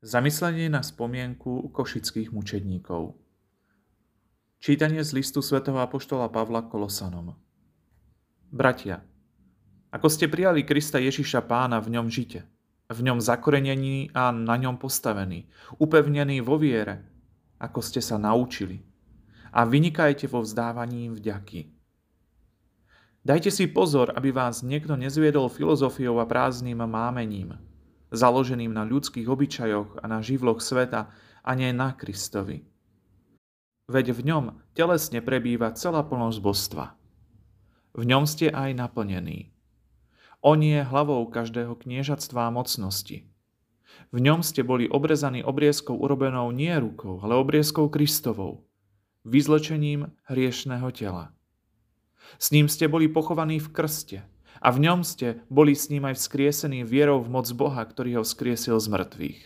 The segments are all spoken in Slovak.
Zamyslenie na spomienku košických mučedníkov. Čítanie z listu svätého Apoštola Pavla Kolosanom. Bratia, ako ste prijali Krista Ježiša pána, v ňom žite, v ňom zakorenení a na ňom postavení, upevnení vo viere, ako ste sa naučili, a vynikajte vo vzdávaní vďaky. Dajte si pozor, aby vás niekto nezviedol filozofiou a prázdnym mámením – založeným na ľudských obyčajoch a na živloch sveta a nie na Kristovi. Veď v ňom telesne prebýva celá plnosť božstva. V ňom ste aj naplnení. On je hlavou každého kniežatstva a mocnosti. V ňom ste boli obrezaní obriezkou urobenou nie rukou, ale obriezkou Kristovou, vyzlečením hriešného tela. S ním ste boli pochovaní v krste, a v ňom ste boli s ním aj vzkriesení vierou v moc Boha, ktorý ho vzkriesil z mŕtvych.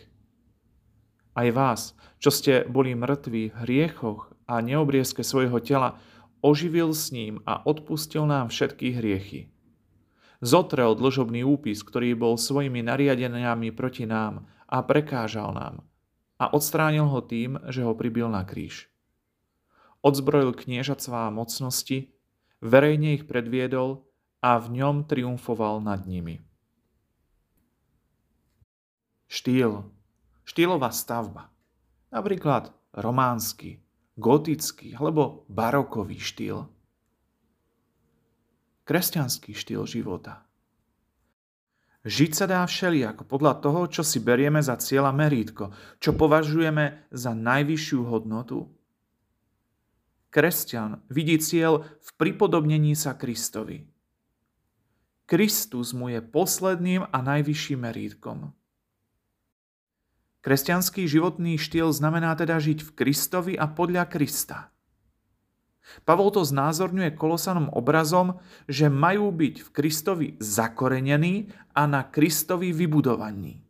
Aj vás, čo ste boli mŕtvi v hriechoch a neobriezke svojho tela, oživil s ním a odpustil nám všetky hriechy. Zotrel dlžobný úpis, ktorý bol svojimi nariadeniami proti nám a prekážal nám a odstránil ho tým, že ho pribil na kríž. Odzbrojil kniežactvá mocnosti, verejne ich predviedol a v ňom triumfoval nad nimi. Štýl. Štýlová stavba. Napríklad románsky, gotický alebo barokový štýl. Kresťanský štýl života. Žiť sa dá všelijako podľa toho, čo si berieme za cieľa merítko, čo považujeme za najvyššiu hodnotu. Kresťan vidí cieľ v pripodobnení sa Kristovi. Kristus mu je posledným a najvyšším merítkom. Kresťanský životný štýl znamená teda žiť v Kristovi a podľa Krista. Pavol to znázorňuje kolosanom obrazom, že majú byť v Kristovi zakorenení a na Kristovi vybudovaní.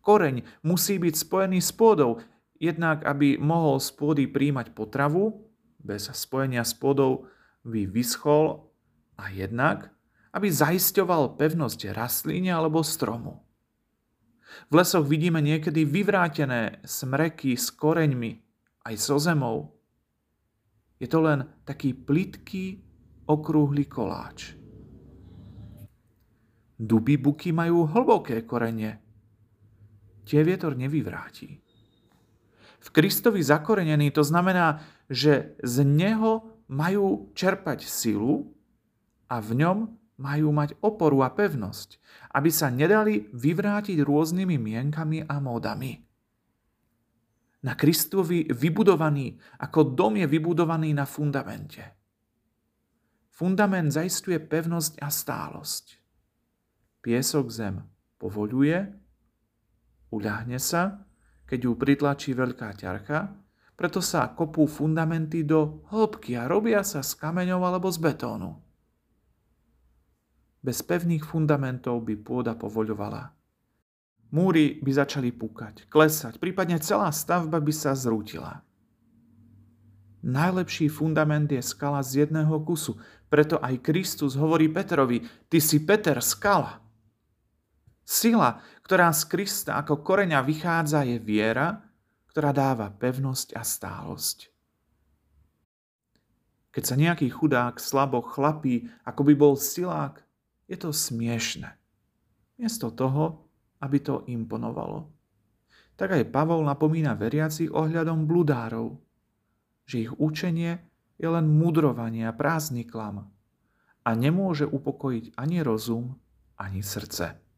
Koreň musí byť spojený s pôdou, jednak aby mohol z pôdy príjmať potravu, bez spojenia s pôdou by vyschol a jednak, aby zaisťoval pevnosť rastlíne alebo stromu. V lesoch vidíme niekedy vyvrátené smreky s koreňmi, aj so zemou. Je to len taký plitký, okrúhly koláč. Duby buky majú hlboké korene. Tie vietor nevyvráti. V Kristovi zakorenený to znamená, že z neho majú čerpať silu a v ňom majú mať oporu a pevnosť, aby sa nedali vyvrátiť rôznymi mienkami a módami. Na Kristovi vybudovaný, ako dom je vybudovaný na fundamente. Fundament zaistuje pevnosť a stálosť. Piesok zem povoluje, uľahne sa, keď ju pritlačí veľká ťarcha, preto sa kopú fundamenty do hĺbky a robia sa z kameňov alebo z betónu. Bez pevných fundamentov by pôda povoľovala. Múry by začali púkať, klesať, prípadne celá stavba by sa zrútila. Najlepší fundament je skala z jedného kusu, preto aj Kristus hovorí Petrovi, ty si Peter skala. Sila, ktorá z Krista ako koreňa vychádza, je viera, ktorá dáva pevnosť a stálosť. Keď sa nejaký chudák slabo chlapí, ako by bol silák, je to smiešne. Miesto toho, aby to imponovalo. Tak aj Pavol napomína veriacich ohľadom bludárov, že ich učenie je len mudrovanie a prázdny klam a nemôže upokojiť ani rozum, ani srdce.